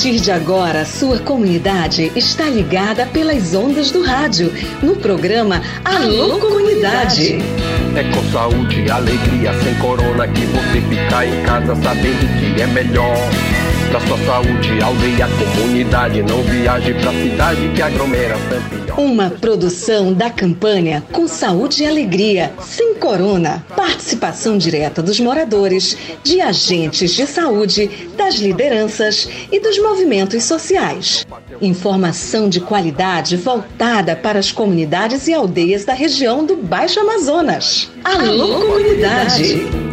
partir de agora, sua comunidade está ligada pelas ondas do rádio, no programa Alô Comunidade. É com saúde e alegria, sem corona, que você fica em casa sabendo que é melhor. Pra sua saúde, aldeia, comunidade, não viaje pra cidade que aglomera sempre. Uma produção da campanha Com Saúde e Alegria, sem corona. Participação direta dos moradores, de agentes de saúde, das lideranças e dos movimentos sociais. Informação de qualidade voltada para as comunidades e aldeias da região do Baixo Amazonas. Alô, comunidade!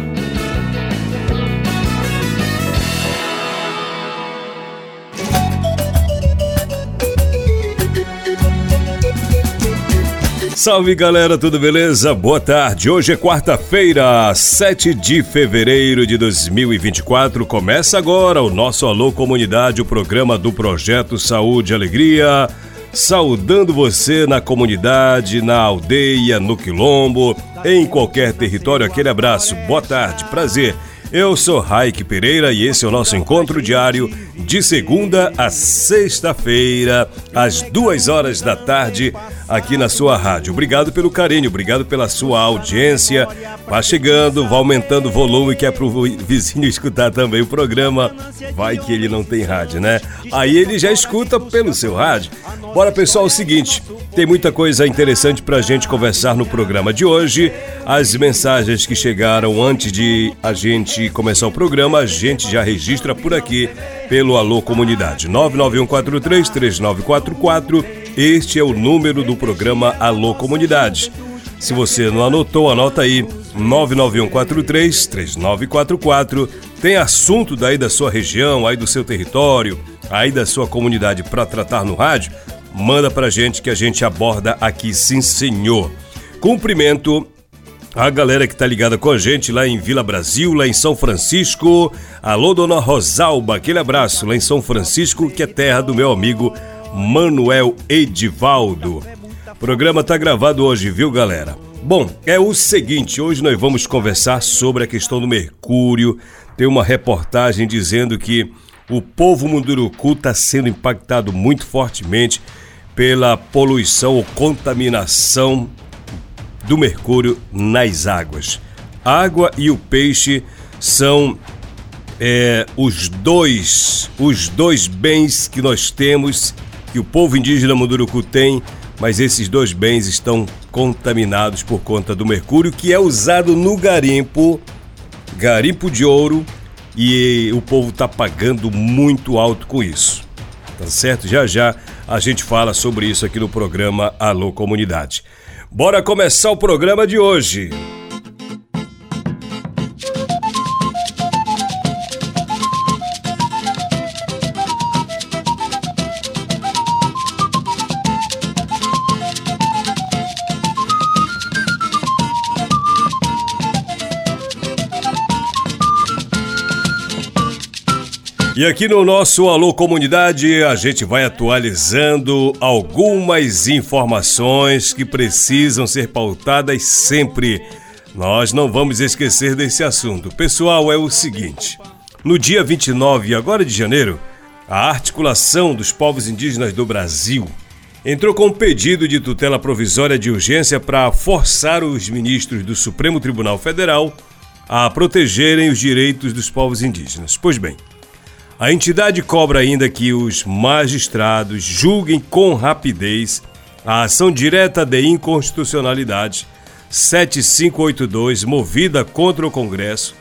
Salve galera, tudo beleza? Boa tarde. Hoje é quarta-feira, 7 de fevereiro de 2024. Começa agora o nosso Alô Comunidade, o programa do Projeto Saúde e Alegria. Saudando você na comunidade, na aldeia, no quilombo, em qualquer território. Aquele abraço. Boa tarde, prazer. Eu sou Raik Pereira e esse é o nosso encontro diário de segunda a sexta-feira, às duas horas da tarde, aqui na sua rádio. Obrigado pelo carinho, obrigado pela sua audiência. Vá chegando, vá aumentando o volume que é pro vizinho escutar também o programa. Vai que ele não tem rádio, né? Aí ele já escuta pelo seu rádio. Bora, pessoal, é o seguinte, tem muita coisa interessante pra gente conversar no programa de hoje. As mensagens que chegaram antes de a gente começar o programa, a gente já registra por aqui pelo Alô Comunidade. 991433944. Este é o número do programa Alô Comunidade. Se você não anotou, anota aí. 991433944. Tem assunto daí da sua região, aí do seu território, aí da sua comunidade para tratar no rádio? Manda pra gente que a gente aborda aqui, sim senhor. Cumprimento a galera que tá ligada com a gente lá em Vila Brasil, lá em São Francisco. Alô, dona Rosalba, aquele abraço lá em São Francisco, que é terra do meu amigo Manuel Edivaldo. O programa tá gravado hoje, viu, galera? Bom, é o seguinte, hoje nós vamos conversar sobre a questão do mercúrio. Tem uma reportagem dizendo que o povo munduruku está sendo impactado muito fortemente pela poluição ou contaminação do mercúrio nas águas. A água e o peixe são é, os dois os dois bens que nós temos que o povo indígena Munduruku tem, mas esses dois bens estão contaminados por conta do mercúrio que é usado no garimpo, garimpo de ouro, e o povo está pagando muito alto com isso. Tá certo? Já já a gente fala sobre isso aqui no programa Alô Comunidade. Bora começar o programa de hoje. E aqui no nosso Alô Comunidade, a gente vai atualizando algumas informações que precisam ser pautadas sempre. Nós não vamos esquecer desse assunto. Pessoal, é o seguinte: no dia 29 agora de janeiro, a Articulação dos Povos Indígenas do Brasil entrou com um pedido de tutela provisória de urgência para forçar os ministros do Supremo Tribunal Federal a protegerem os direitos dos povos indígenas. Pois bem, a entidade cobra ainda que os magistrados julguem com rapidez a ação direta de inconstitucionalidade 7582 movida contra o Congresso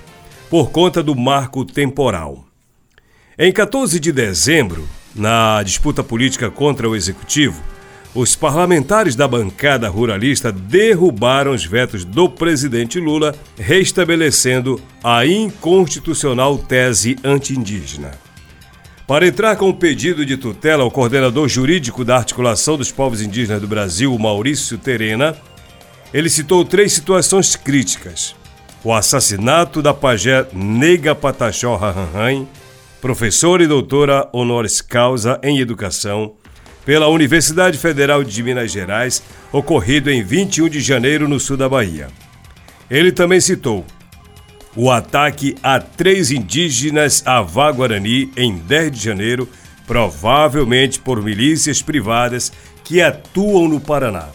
por conta do marco temporal. Em 14 de dezembro, na disputa política contra o executivo, os parlamentares da bancada ruralista derrubaram os vetos do presidente Lula, restabelecendo a inconstitucional tese anti-indígena. Para entrar com o pedido de tutela, o coordenador jurídico da Articulação dos Povos Indígenas do Brasil, Maurício Terena, ele citou três situações críticas: o assassinato da pajé Nega Pataxó Rahanhan, professora e doutora honoris causa em educação, pela Universidade Federal de Minas Gerais, ocorrido em 21 de janeiro no sul da Bahia. Ele também citou o ataque a três indígenas Avá Guarani em 10 de janeiro, provavelmente por milícias privadas que atuam no Paraná.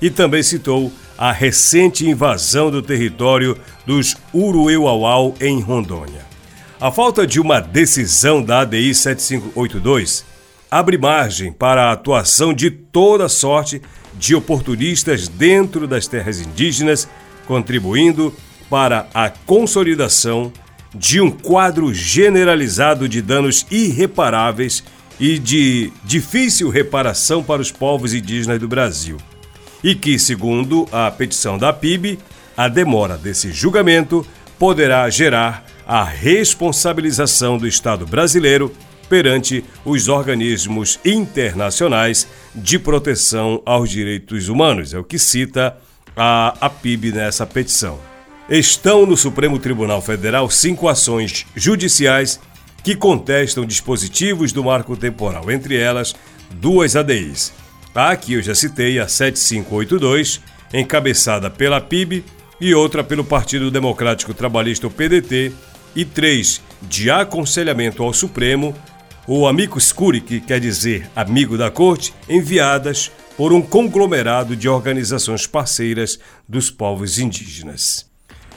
E também citou a recente invasão do território dos Urueuauau em Rondônia. A falta de uma decisão da ADI 7582 abre margem para a atuação de toda sorte de oportunistas dentro das terras indígenas, contribuindo para a consolidação de um quadro generalizado de danos irreparáveis e de difícil reparação para os povos indígenas do Brasil. E que, segundo a petição da PIB, a demora desse julgamento poderá gerar a responsabilização do Estado brasileiro perante os organismos internacionais de proteção aos direitos humanos. É o que cita a, a PIB nessa petição. Estão no Supremo Tribunal Federal cinco ações judiciais que contestam dispositivos do marco temporal, entre elas duas ADIs. A que eu já citei, a 7582, encabeçada pela PIB, e outra pelo Partido Democrático Trabalhista, o PDT, e três de aconselhamento ao Supremo, ou amicus curiae, que quer dizer amigo da corte, enviadas por um conglomerado de organizações parceiras dos povos indígenas.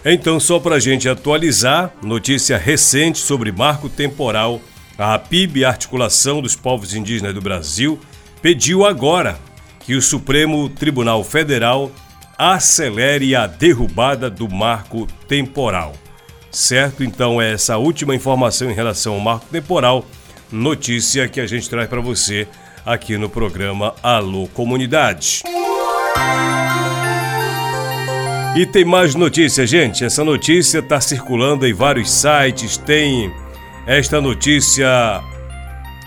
Então, só para a gente atualizar, notícia recente sobre marco temporal, a PIB, Articulação dos Povos Indígenas do Brasil, pediu agora que o Supremo Tribunal Federal acelere a derrubada do marco temporal. Certo? Então, é essa última informação em relação ao marco temporal notícia que a gente traz para você aqui no programa Alô Comunidade. E tem mais notícia, gente. Essa notícia está circulando em vários sites. Tem esta notícia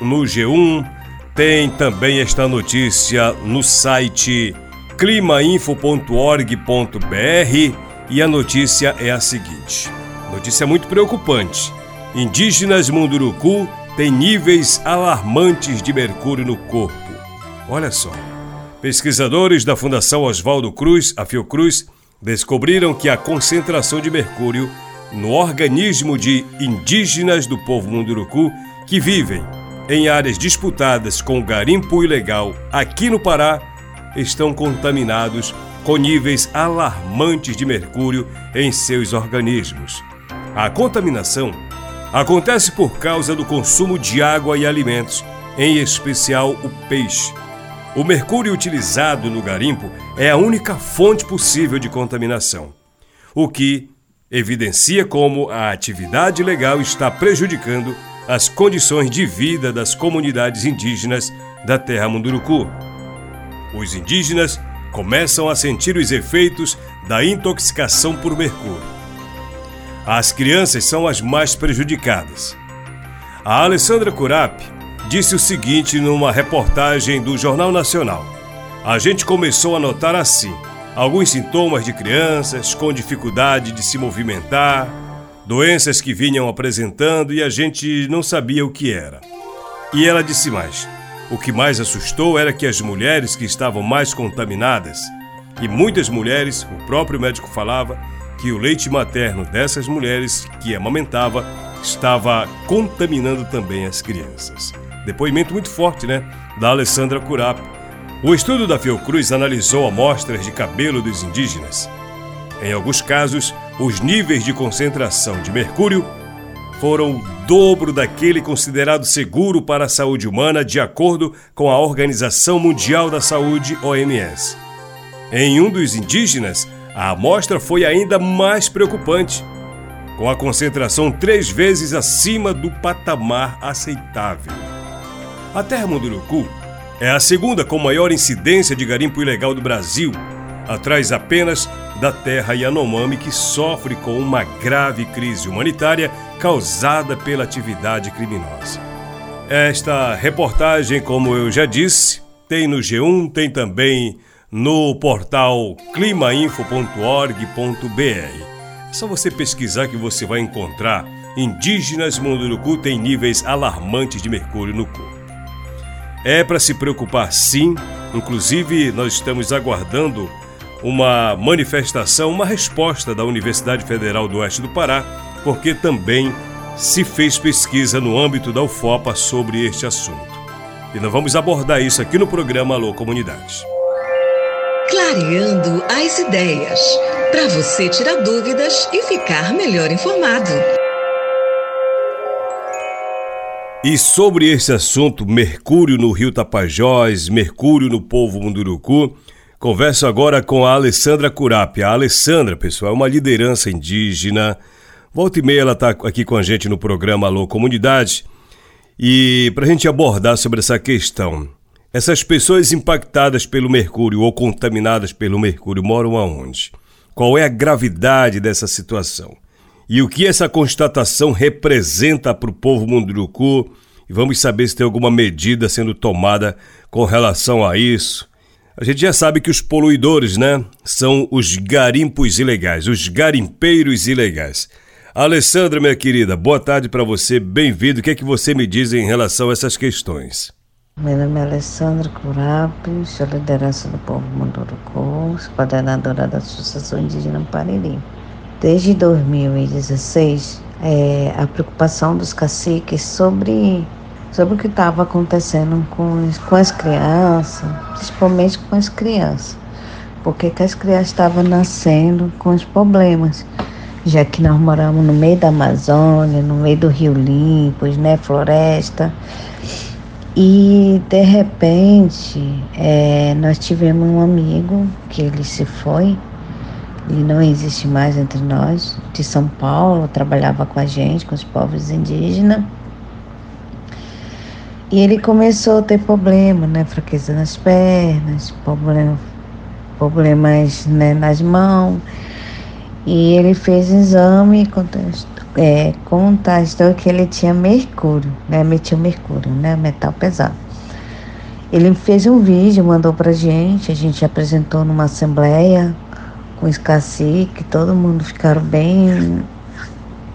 no G1, tem também esta notícia no site climainfo.org.br e a notícia é a seguinte: notícia muito preocupante. Indígenas Munduruku tem níveis alarmantes de mercúrio no corpo. Olha só. Pesquisadores da Fundação Oswaldo Cruz, a Fiocruz, descobriram que a concentração de mercúrio no organismo de indígenas do povo Munduruku que vivem em áreas disputadas com garimpo ilegal aqui no Pará estão contaminados com níveis alarmantes de mercúrio em seus organismos. A contaminação acontece por causa do consumo de água e alimentos, em especial o peixe. O mercúrio utilizado no garimpo é a única fonte possível de contaminação, o que evidencia como a atividade legal está prejudicando as condições de vida das comunidades indígenas da terra Munduruku. Os indígenas começam a sentir os efeitos da intoxicação por mercúrio as crianças são as mais prejudicadas. A Alessandra Curap disse o seguinte numa reportagem do Jornal Nacional. A gente começou a notar assim alguns sintomas de crianças com dificuldade de se movimentar, doenças que vinham apresentando e a gente não sabia o que era. E ela disse mais: o que mais assustou era que as mulheres que estavam mais contaminadas, e muitas mulheres, o próprio médico falava, que o leite materno dessas mulheres que amamentava estava contaminando também as crianças. Depoimento muito forte, né? Da Alessandra Curap. O estudo da Fiocruz analisou amostras de cabelo dos indígenas. Em alguns casos, os níveis de concentração de mercúrio foram o dobro daquele considerado seguro para a saúde humana, de acordo com a Organização Mundial da Saúde, OMS. Em um dos indígenas, a amostra foi ainda mais preocupante, com a concentração três vezes acima do patamar aceitável. A terra Munduruku é a segunda com maior incidência de garimpo ilegal do Brasil, atrás apenas da terra Yanomami, que sofre com uma grave crise humanitária causada pela atividade criminosa. Esta reportagem, como eu já disse, tem no G1, tem também no portal climainfo.org.br. É só você pesquisar que você vai encontrar indígenas Munduruku têm níveis alarmantes de mercúrio no corpo. É para se preocupar sim, inclusive nós estamos aguardando uma manifestação, uma resposta da Universidade Federal do Oeste do Pará, porque também se fez pesquisa no âmbito da UFOPA sobre este assunto. E nós vamos abordar isso aqui no programa Alô Comunidade. Clareando as ideias, para você tirar dúvidas e ficar melhor informado. E sobre esse assunto, Mercúrio no Rio Tapajós, Mercúrio no povo Munduruku, converso agora com a Alessandra Curap. A Alessandra, pessoal, é uma liderança indígena. Volta e meia ela está aqui com a gente no programa Alô Comunidade. E para a gente abordar sobre essa questão, essas pessoas impactadas pelo mercúrio ou contaminadas pelo mercúrio moram aonde? Qual é a gravidade dessa situação? E o que essa constatação representa para o povo munduruku. E vamos saber se tem alguma medida sendo tomada com relação a isso. A gente já sabe que os poluidores, né, são os garimpos ilegais, os garimpeiros ilegais. Alessandra, minha querida, boa tarde para você, bem-vindo. O que é que você me diz em relação a essas questões? Meu nome é Alessandra Curapi, sou liderança do povo Munduruku, coordenadora da Associação Indígena Pariri. Desde 2016, é, a preocupação dos caciques sobre, sobre o que estava acontecendo com, com as crianças, principalmente com as crianças, porque que as crianças estavam nascendo com os problemas, já que nós moramos no meio da Amazônia, no meio do Rio Limpos, né, floresta, e de repente é, nós tivemos um amigo que ele se foi ele não existe mais entre nós, de São Paulo, trabalhava com a gente, com os povos indígenas. E ele começou a ter problema, né? Fraqueza nas pernas, problema, problemas né, nas mãos. E ele fez exame e é, contestou que ele tinha mercúrio, né? Metil mercúrio, né? Metal pesado. Ele fez um vídeo, mandou pra gente, a gente apresentou numa assembleia com os caciques, todo mundo ficaram bem,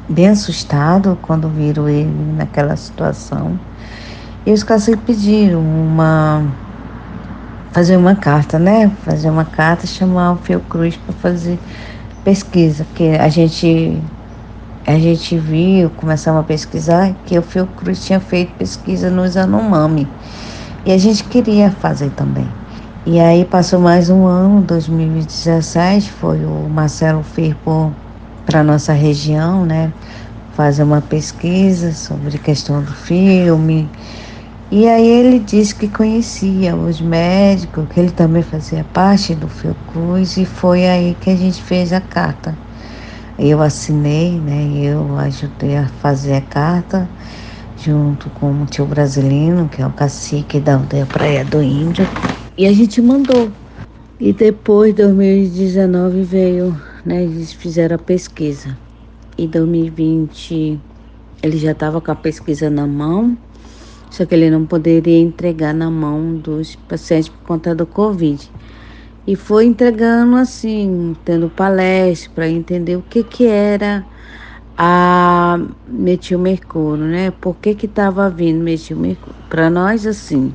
bem assustado quando viram ele naquela situação. E os caciques pediram uma fazer uma carta, né? Fazer uma carta, chamar o Fiocruz para fazer pesquisa, porque a gente a gente viu, começamos a pesquisar que o Fiocruz tinha feito pesquisa nos Anomami. E a gente queria fazer também. E aí passou mais um ano, 2017, foi o Marcelo Firpo para nossa região, né, fazer uma pesquisa sobre questão do filme. E aí ele disse que conhecia os médicos, que ele também fazia parte do Fiocruz, e foi aí que a gente fez a carta. Eu assinei, né, eu ajudei a fazer a carta, junto com o tio brasileiro, que é o cacique da aldeia Praia do Índio, e a gente mandou. E depois, 2019 veio, né? Eles fizeram a pesquisa. E 2020 ele já estava com a pesquisa na mão, só que ele não poderia entregar na mão dos pacientes por conta do Covid. E foi entregando assim, tendo palestra para entender o que, que era a metilmercúrio, né? Por que que estava vindo metilmercúrio? Para nós, assim,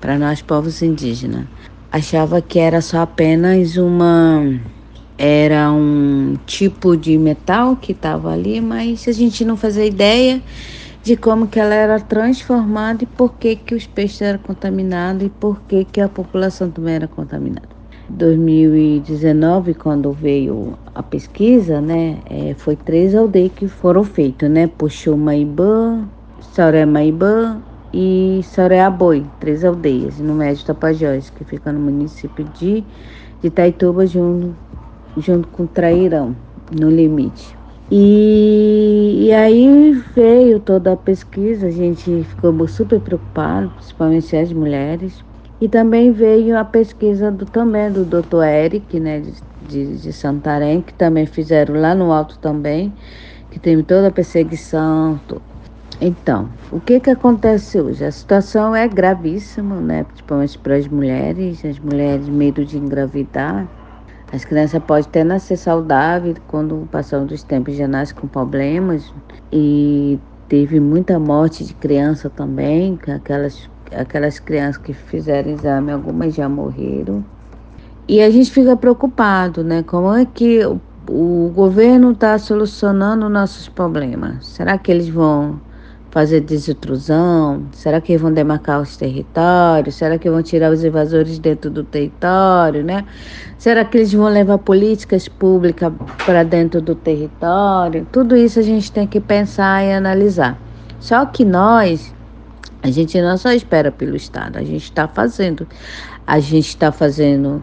para nós povos indígenas. Achava que era só apenas uma era um tipo de metal que estava ali, mas a gente não fazia ideia de como que ela era transformada e por que que os peixes eram contaminados e por que que a população também era contaminada. 2019, quando veio a pesquisa, né, é, foi três aldeias que foram feitas, né, Puxou Maibã, Sauré Maibã e Soreaboi, três aldeias, no Médio Tapajós, que fica no município de, de Itaituba, junto, junto com Trairão, no limite. E, e aí veio toda a pesquisa, a gente ficou super preocupado, principalmente as mulheres. E também veio a pesquisa do também do Dr. Eric, né, de, de, de Santarém, que também fizeram lá no alto também, que teve toda a perseguição, então, o que que acontece hoje? A situação é gravíssima, né? Principalmente para as mulheres, as mulheres medo de engravidar. As crianças podem até nascer saudável, quando passam dos tempos já nascem com problemas. E teve muita morte de criança também, aquelas, aquelas crianças que fizeram exame, algumas já morreram. E a gente fica preocupado, né? Como é que o, o governo está solucionando nossos problemas? Será que eles vão fazer desintrusão? Será que vão demarcar os territórios? Será que vão tirar os invasores dentro do território, né? Será que eles vão levar políticas públicas para dentro do território? Tudo isso a gente tem que pensar e analisar. Só que nós, a gente não só espera pelo Estado, a gente está fazendo. A gente está fazendo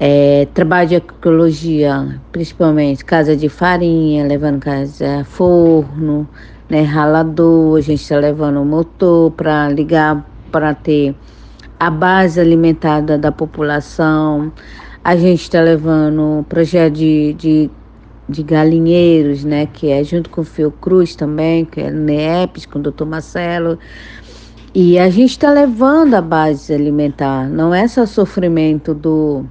é, trabalho de ecologia, principalmente casa de farinha, levando casa forno, né, ralador, a gente está levando o motor para ligar para ter a base alimentada da população. A gente está levando projeto de, de, de, galinheiros, né, que é junto com o Fiocruz também, que é NEPS, com o doutor Marcelo. E a gente está levando a base alimentar, não é só sofrimento do,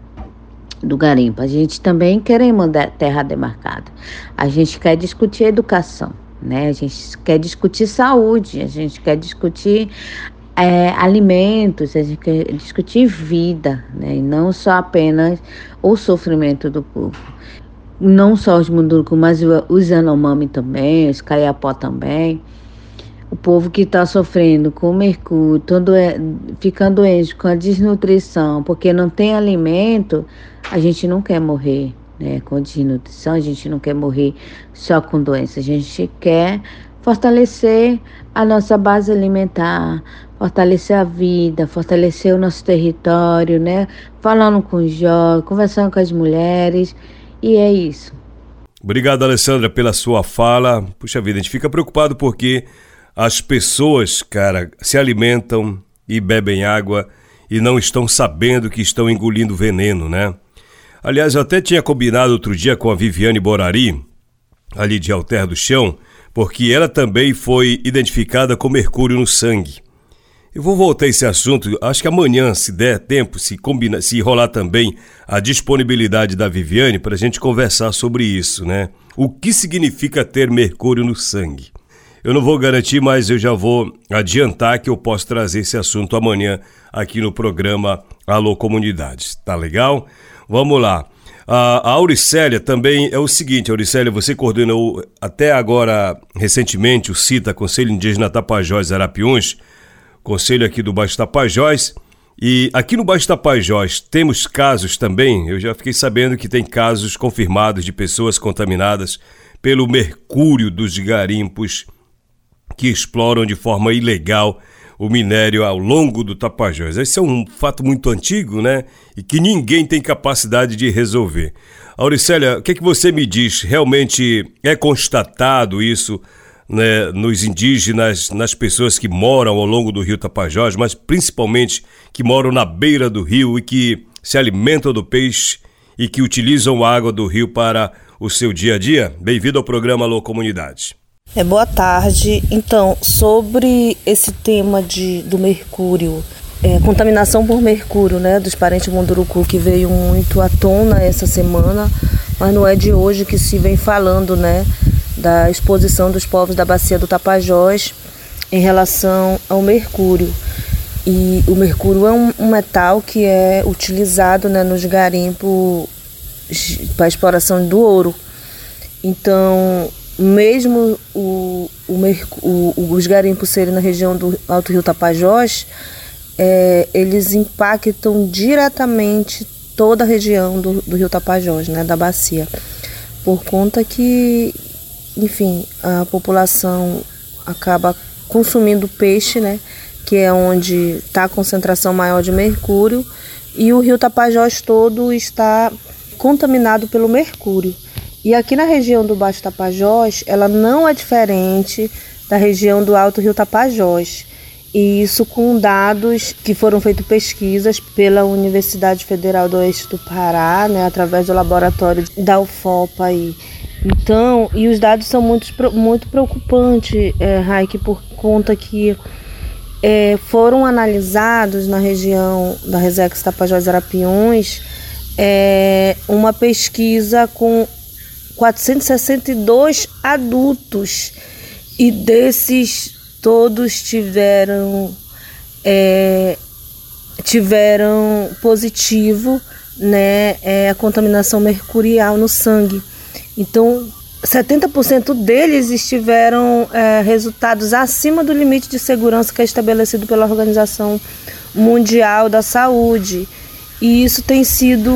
do garimpo. A gente também quer mandar terra demarcada. A gente quer discutir educação né? A gente quer discutir saúde, a gente quer discutir é, alimentos, a gente quer discutir vida, né? E não só apenas o sofrimento do povo. Não só os mundurucus, mas os Yanomami também, os Caiapó também. O povo que está sofrendo com mercúrio, todo é, ficando doente com a desnutrição, porque não tem alimento, a gente não quer morrer né, com desnutrição, a gente não quer morrer só com doença, a gente quer fortalecer a nossa base alimentar, fortalecer a vida, fortalecer o nosso território, né? Falando com os jovens, conversando com as mulheres, e é isso. Obrigado, Alessandra, pela sua fala. Puxa vida, a gente fica preocupado porque as pessoas, cara, se alimentam e bebem água e não estão sabendo que estão engolindo veneno, né? Aliás, eu até tinha combinado outro dia com a Viviane Borari, ali de Alter do Chão, porque ela também foi identificada com mercúrio no sangue. Eu vou voltar a esse assunto, acho que amanhã, se der tempo, se combina, se rolar também a disponibilidade da Viviane para a gente conversar sobre isso, né? O que significa ter mercúrio no sangue? Eu não vou garantir, mas eu já vou adiantar que eu posso trazer esse assunto amanhã aqui no programa Alô Comunidades. Tá legal? Vamos lá. A, Auricélia também é o seguinte, Auricélia, você coordenou até agora, recentemente, o CITA, Conselho Indígena Tapajós Arapiuns, conselho aqui do Baixo Tapajós. E aqui no Baixo Tapajós temos casos também, eu já fiquei sabendo que tem casos confirmados de pessoas contaminadas pelo mercúrio dos garimpos que exploram de forma ilegal o minério ao longo do Tapajós. Esse é um fato muito antigo, né? E que ninguém tem capacidade de resolver. Auricélia, o que, é que você me diz? Realmente é constatado isso né, nos indígenas, nas pessoas que moram ao longo do rio Tapajós, mas principalmente que moram na beira do rio e que se alimentam do peixe e que utilizam a água do rio para o seu dia a dia? Bem-vindo ao programa Alô Comunidade. É, boa tarde. Então, sobre esse tema de, do mercúrio, é, contaminação por mercúrio, né, dos parentes Munduruku, que veio muito à tona essa semana, mas não é de hoje que se vem falando, né, da exposição dos povos da bacia do Tapajós em relação ao mercúrio. E o mercúrio é um, um metal que é utilizado, né, nos garimpos para exploração do ouro. Então, mesmo o, o, o, os garimpos na região do Alto Rio Tapajós, é, eles impactam diretamente toda a região do, do Rio Tapajós, né, da bacia, por conta que, enfim, a população acaba consumindo peixe, né, que é onde está a concentração maior de mercúrio, e o Rio Tapajós todo está contaminado pelo mercúrio. E aqui na região do Baixo Tapajós, ela não é diferente da região do Alto Rio Tapajós. E isso com dados que foram feitas pesquisas pela Universidade Federal do Oeste do Pará, né, através do laboratório da UFOPA aí. Então, e os dados são muito, muito preocupantes, é, Raik, por conta que é, foram analisados na região da Resex Tapajós Arapiões é, uma pesquisa com 462 adultos e desses todos tiveram é, tiveram positivo né, é, a contaminação mercurial no sangue. Então 70% deles estiveram é, resultados acima do limite de segurança que é estabelecido pela Organização Mundial da Saúde. E isso tem sido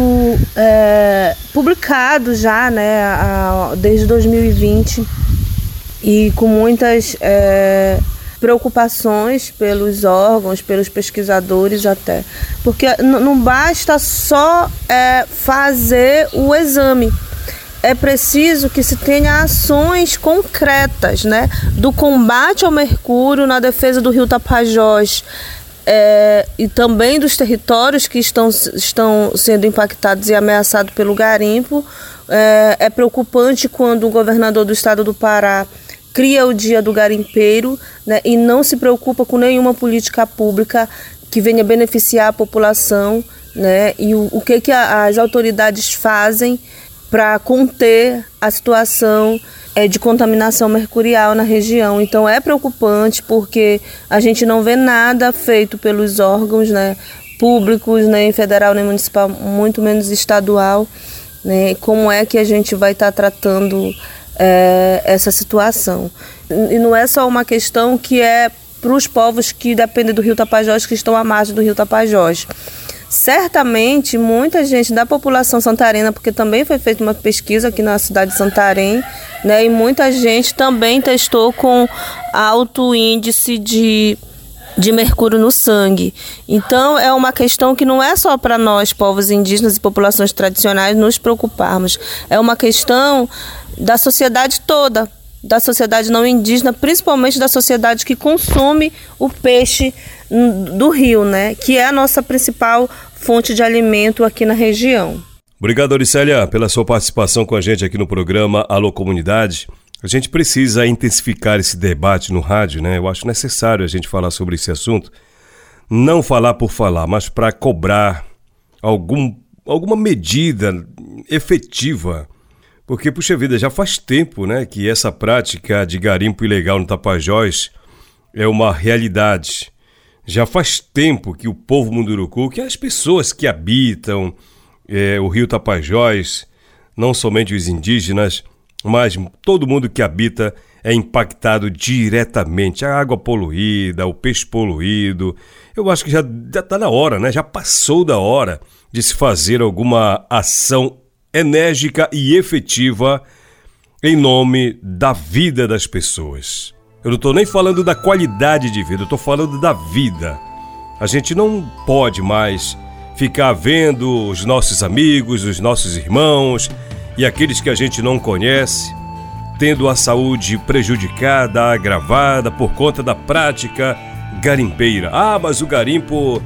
é, publicado já né, a, desde 2020 e com muitas é, preocupações pelos órgãos, pelos pesquisadores até. Porque não basta só é, fazer o exame é preciso que se tenha ações concretas, né, do combate ao mercúrio na defesa do Rio Tapajós, é, e também dos territórios que estão, estão sendo impactados e ameaçados pelo garimpo. É, é preocupante quando o governador do estado do Pará cria o dia do garimpeiro né, e não se preocupa com nenhuma política pública que venha beneficiar a população né, e o, o que, que a, as autoridades fazem para conter a situação é, de contaminação mercurial na região. Então é preocupante porque a gente não vê nada feito pelos órgãos né, públicos, nem federal, nem municipal, muito menos estadual. Né, como é que a gente vai estar tá tratando é, essa situação? E não é só uma questão que é para os povos que dependem do Rio Tapajós, que estão à margem do Rio Tapajós. Certamente, muita gente da população santarena, porque também foi feita uma pesquisa aqui na cidade de Santarém, né, e muita gente também testou com alto índice de de mercúrio no sangue. Então, é uma questão que não é só para nós, povos indígenas e populações tradicionais, nos preocuparmos. É uma questão da sociedade toda, da sociedade não indígena, principalmente da sociedade que consome o peixe do rio, né? Que é a nossa principal fonte de alimento aqui na região. Obrigado, Auricélia, pela sua participação com a gente aqui no programa Alô Comunidade. A gente precisa intensificar esse debate no rádio, né? Eu acho necessário a gente falar sobre esse assunto. Não falar por falar, mas para cobrar algum, alguma medida efetiva. Porque, puxa vida, já faz tempo né, que essa prática de garimpo ilegal no Tapajós é uma realidade. Já faz tempo que o povo Munduruku, que as pessoas que habitam é, o rio Tapajós, não somente os indígenas, mas todo mundo que habita é impactado diretamente. A água poluída, o peixe poluído. Eu acho que já está na hora, né? Já passou da hora de se fazer alguma ação enérgica e efetiva em nome da vida das pessoas. Eu não estou nem falando da qualidade de vida, eu estou falando da vida. A gente não pode mais ficar vendo os nossos amigos, os nossos irmãos e aqueles que a gente não conhece tendo a saúde prejudicada, agravada por conta da prática garimpeira. Ah, mas o garimpo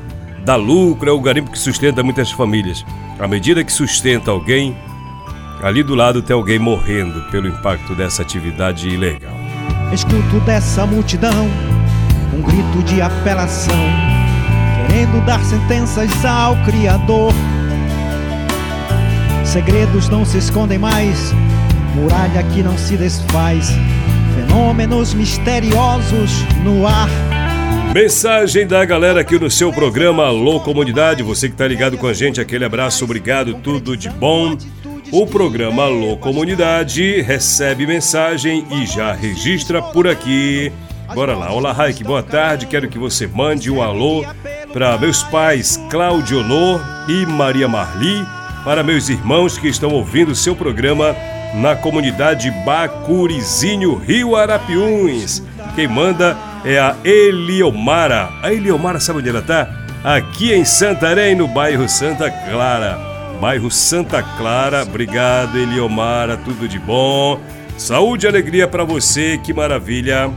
dá lucro, é o garimpo que sustenta muitas famílias. À medida que sustenta alguém, ali do lado tem alguém morrendo pelo impacto dessa atividade ilegal. Escuto dessa multidão um grito de apelação, querendo dar sentenças ao Criador. Segredos não se escondem mais, muralha que não se desfaz, fenômenos misteriosos no ar. Mensagem da galera aqui no seu programa Alô Comunidade, você que está ligado com a gente, aquele abraço, obrigado, tudo de bom. O programa Alô Comunidade recebe mensagem e já registra por aqui. Bora lá. Olá, Raik, boa tarde. Quero que você mande um alô para meus pais Cláudio Honor e Maria Marli, para meus irmãos que estão ouvindo o seu programa na comunidade Bacurizinho, Rio Arapiuns. Quem manda é a Eliomara. A Eliomara sabe onde ela está? Aqui em Santarém, no bairro Santa Clara bairro Santa Clara. Obrigado, Eliomara, tudo de bom. Saúde e alegria para você, que maravilha.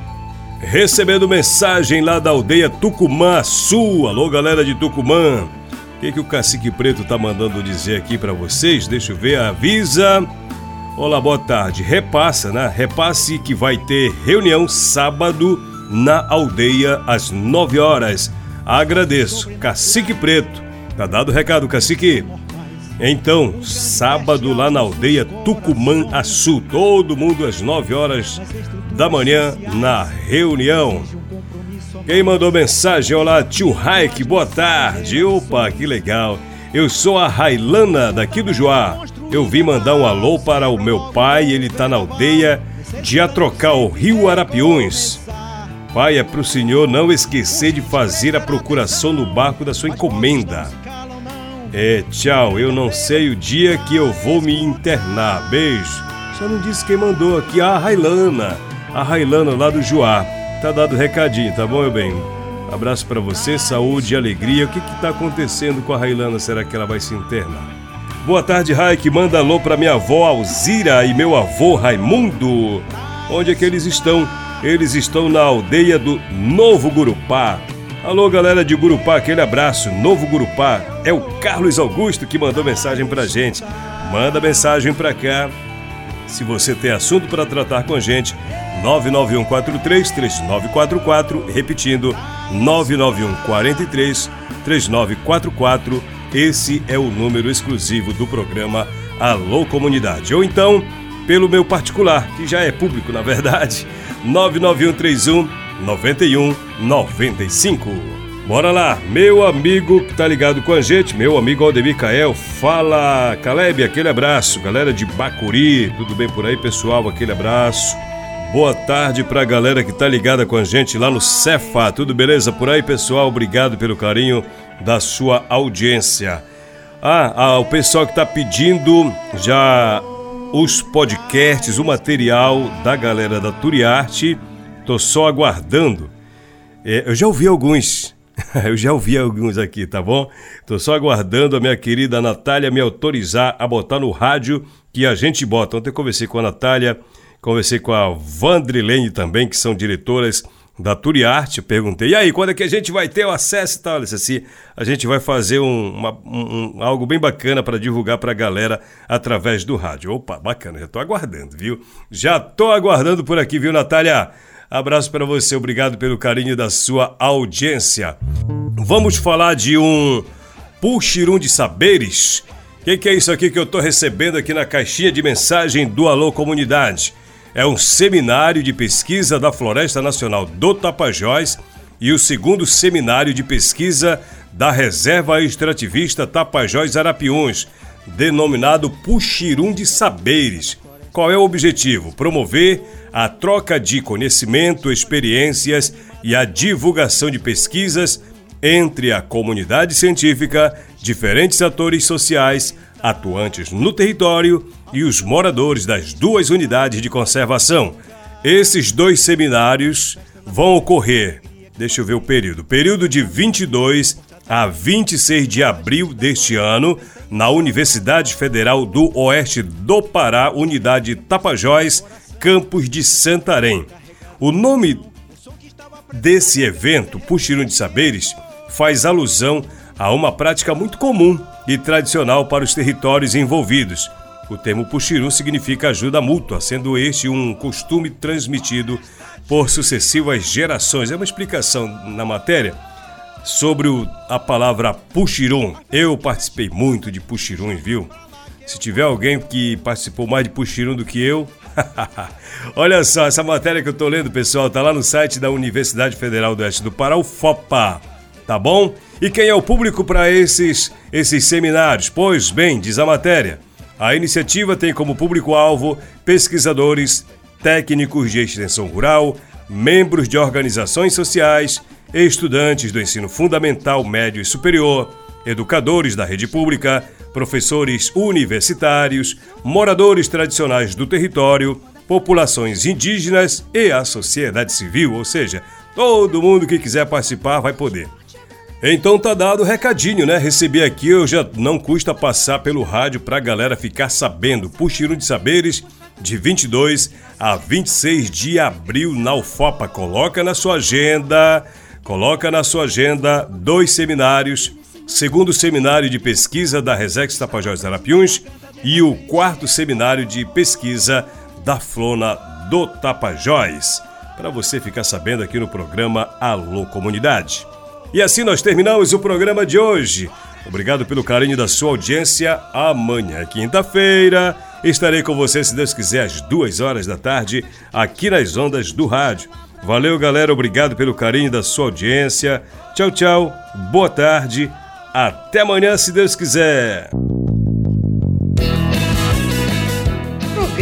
Recebendo mensagem lá da aldeia Tucumã Sul. Alô, galera de Tucumã. O que, que o Cacique Preto tá mandando dizer aqui para vocês? Deixa eu ver, avisa. Olá, boa tarde. Repassa, né? Repasse que vai ter reunião sábado na aldeia às 9 horas. Agradeço. Cacique Preto. Tá dado o recado, Cacique. Então, sábado lá na aldeia Tucumã Açu, todo mundo às 9 horas da manhã na reunião. Quem mandou mensagem? Olá, tio Raik, boa tarde. Opa, que legal. Eu sou a Railana daqui do Joá. Eu vim mandar um alô para o meu pai, ele tá na aldeia de Atrocal, Rio Arapiuns. Pai, é pro senhor não esquecer de fazer a procuração no barco da sua encomenda. É, tchau, eu não sei o dia que eu vou me internar. Beijo. Só não disse quem mandou aqui, a Railana. A Railana lá do Juá. Tá dado o recadinho, tá bom, meu bem? Abraço para você, saúde e alegria. O que que tá acontecendo com a Railana? Será que ela vai se internar? Boa tarde, Raik. Manda alô pra minha avó Alzira e meu avô Raimundo. Onde é que eles estão? Eles estão na aldeia do Novo Gurupá. Alô, galera de Gurupá, aquele abraço. Novo Gurupá. É o Carlos Augusto que mandou mensagem pra gente. Manda mensagem pra cá. Se você tem assunto para tratar com a gente, 991433944, repetindo, 991433944 esse é o número exclusivo do programa Alô Comunidade. Ou então, pelo meu particular, que já é público na verdade, 99131 9195. Bora lá, meu amigo que tá ligado com a gente, meu amigo Aldemir Cael, fala Caleb, aquele abraço, galera de Bacuri, tudo bem por aí pessoal, aquele abraço. Boa tarde pra galera que tá ligada com a gente lá no Cefa, tudo beleza por aí pessoal? Obrigado pelo carinho da sua audiência. Ah, ah o pessoal que está pedindo já os podcasts, o material da galera da Turiarte, tô só aguardando. É, eu já ouvi alguns, eu já ouvi alguns aqui, tá bom? Tô só aguardando a minha querida Natália me autorizar a botar no rádio que a gente bota. Ontem eu conversei com a Natália, conversei com a Vandrilene também, que são diretoras da Turiarte, perguntei, e aí, quando é que a gente vai ter o acesso e tal? Ela disse assim, a gente vai fazer um, uma, um algo bem bacana para divulgar para a galera através do rádio. Opa, bacana, já estou aguardando, viu? Já estou aguardando por aqui, viu, Natália? Abraço para você, obrigado pelo carinho da sua audiência. Vamos falar de um puxirum de saberes. O que, que é isso aqui que eu estou recebendo aqui na caixinha de mensagem do Alô Comunidade? É um seminário de pesquisa da Floresta Nacional do Tapajós e o segundo seminário de pesquisa da Reserva Extrativista Tapajós Arapiuns, denominado Puxirum de Saberes. Qual é o objetivo? Promover a troca de conhecimento, experiências e a divulgação de pesquisas entre a comunidade científica, diferentes atores sociais atuantes no território e os moradores das duas unidades de conservação. Esses dois seminários vão ocorrer, deixa eu ver o período, período de 22 a 26 de abril deste ano, na Universidade Federal do Oeste do Pará, Unidade Tapajós, campus de Santarém. O nome desse evento, Puxirum de Saberes, faz alusão a uma prática muito comum e tradicional para os territórios envolvidos, o termo puxirum significa ajuda mútua, sendo este um costume transmitido por sucessivas gerações. É uma explicação na matéria sobre o, a palavra puxirum. Eu participei muito de puxirums, viu? Se tiver alguém que participou mais de puxirum do que eu, olha só, essa matéria que eu tô lendo, pessoal, tá lá no site da Universidade Federal do Oeste do Pará, o FOPA, tá bom? E quem é o público para esses esses seminários? Pois bem, diz a matéria, a iniciativa tem como público-alvo pesquisadores, técnicos de extensão rural, membros de organizações sociais, estudantes do ensino fundamental, médio e superior, educadores da rede pública, professores universitários, moradores tradicionais do território, populações indígenas e a sociedade civil, ou seja, todo mundo que quiser participar vai poder. Então tá dado o recadinho, né? Recebi aqui, eu já não custa passar pelo rádio pra galera ficar sabendo. Puxiro de Saberes, de 22 a 26 de abril na UFOPA. Coloca na sua agenda, coloca na sua agenda dois seminários. Segundo seminário de pesquisa da Resex Tapajós Arapiuns e o quarto seminário de pesquisa da Flona do Tapajós. Para você ficar sabendo aqui no programa Alô Comunidade. E assim nós terminamos o programa de hoje. Obrigado pelo carinho da sua audiência. Amanhã, quinta-feira, estarei com você, se Deus quiser, às duas horas da tarde, aqui nas ondas do rádio. Valeu, galera. Obrigado pelo carinho da sua audiência. Tchau, tchau. Boa tarde. Até amanhã, se Deus quiser.